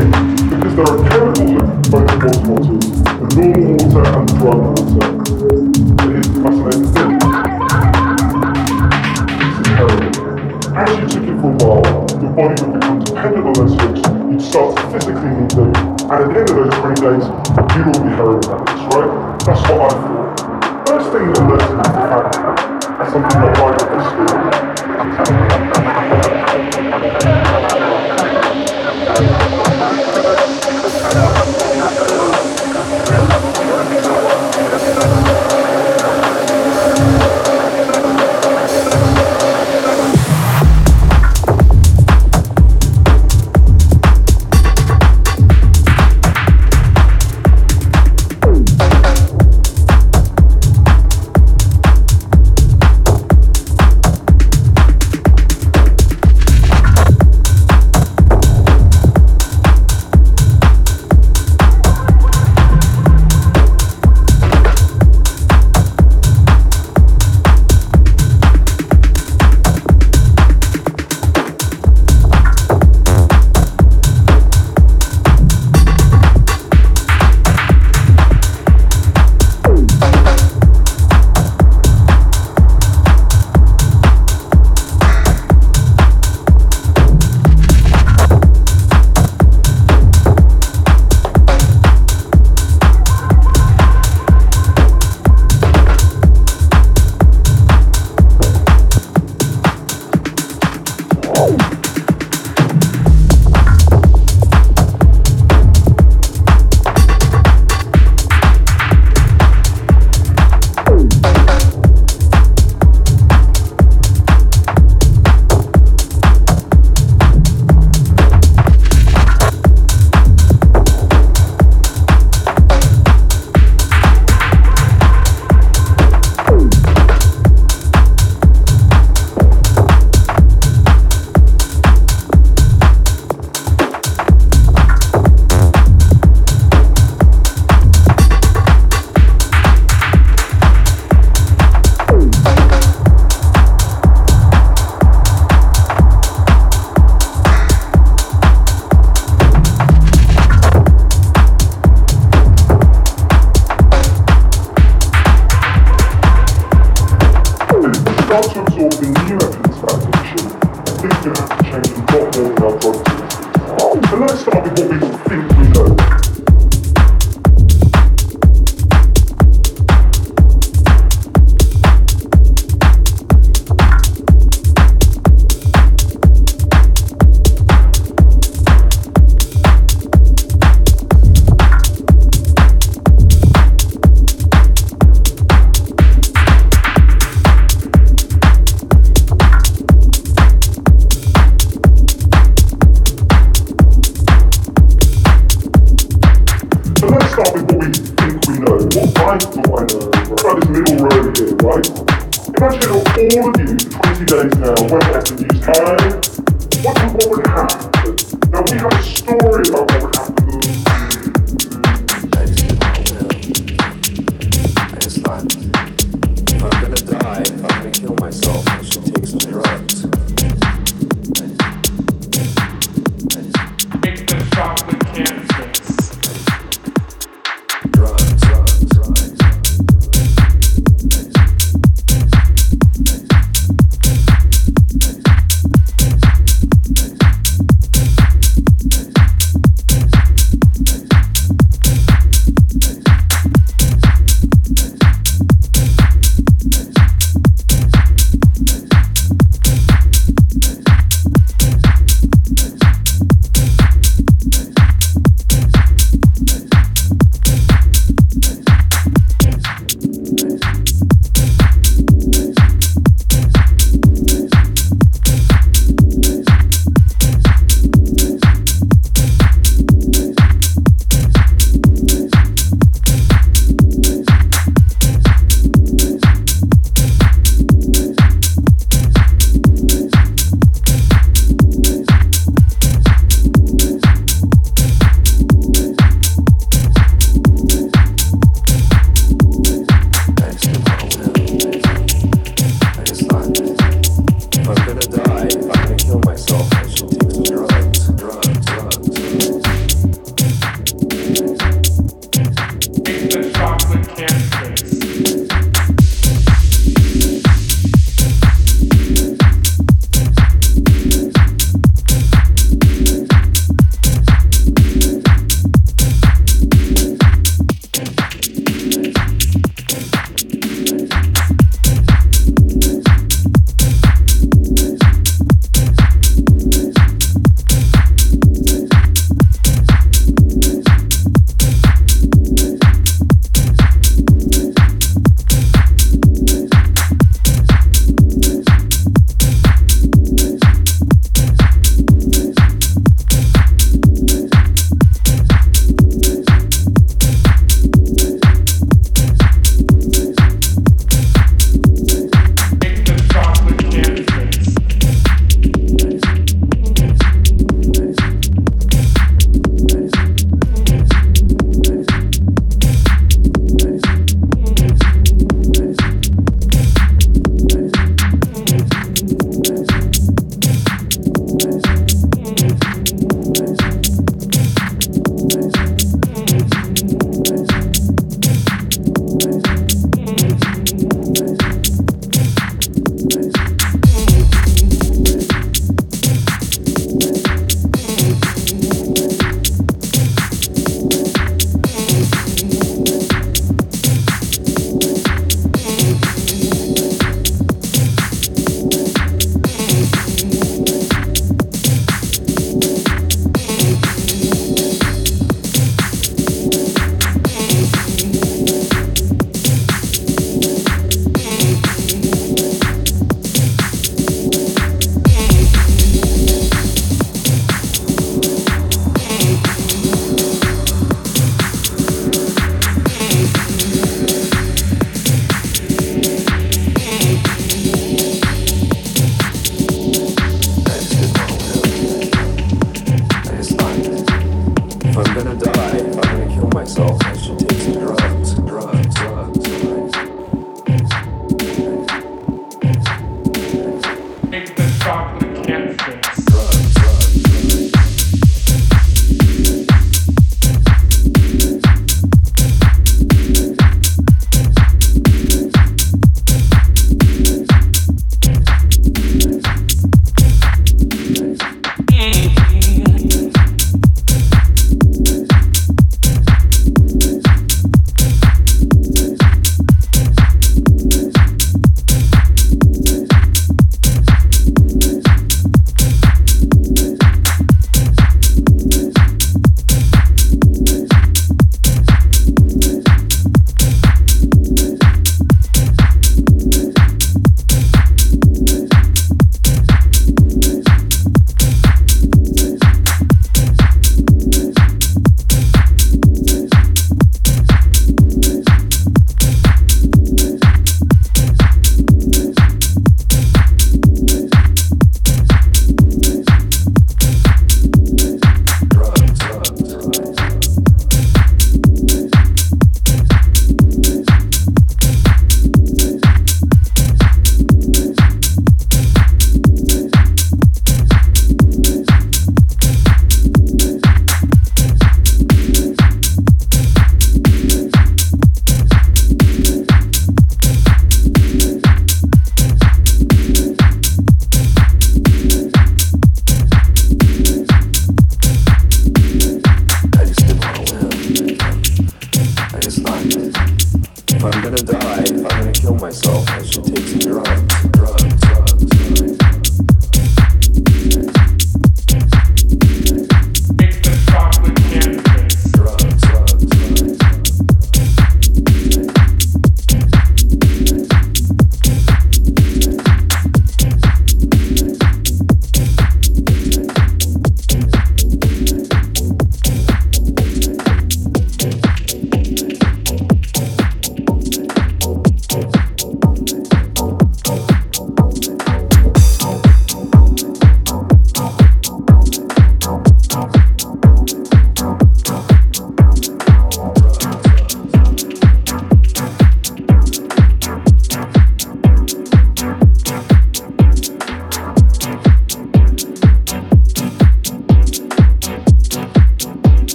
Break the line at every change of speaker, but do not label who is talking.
mistake because there are chemicals in both water, the normal water and the dry water. It is fascinating thing. This is terrible. As you took it for a while, your body would become dependent on those things. You'd start to physically need them. And at the end of those 20 days, you will be heroin addicts, right? That's what I thought. First thing that led to the fact, something that I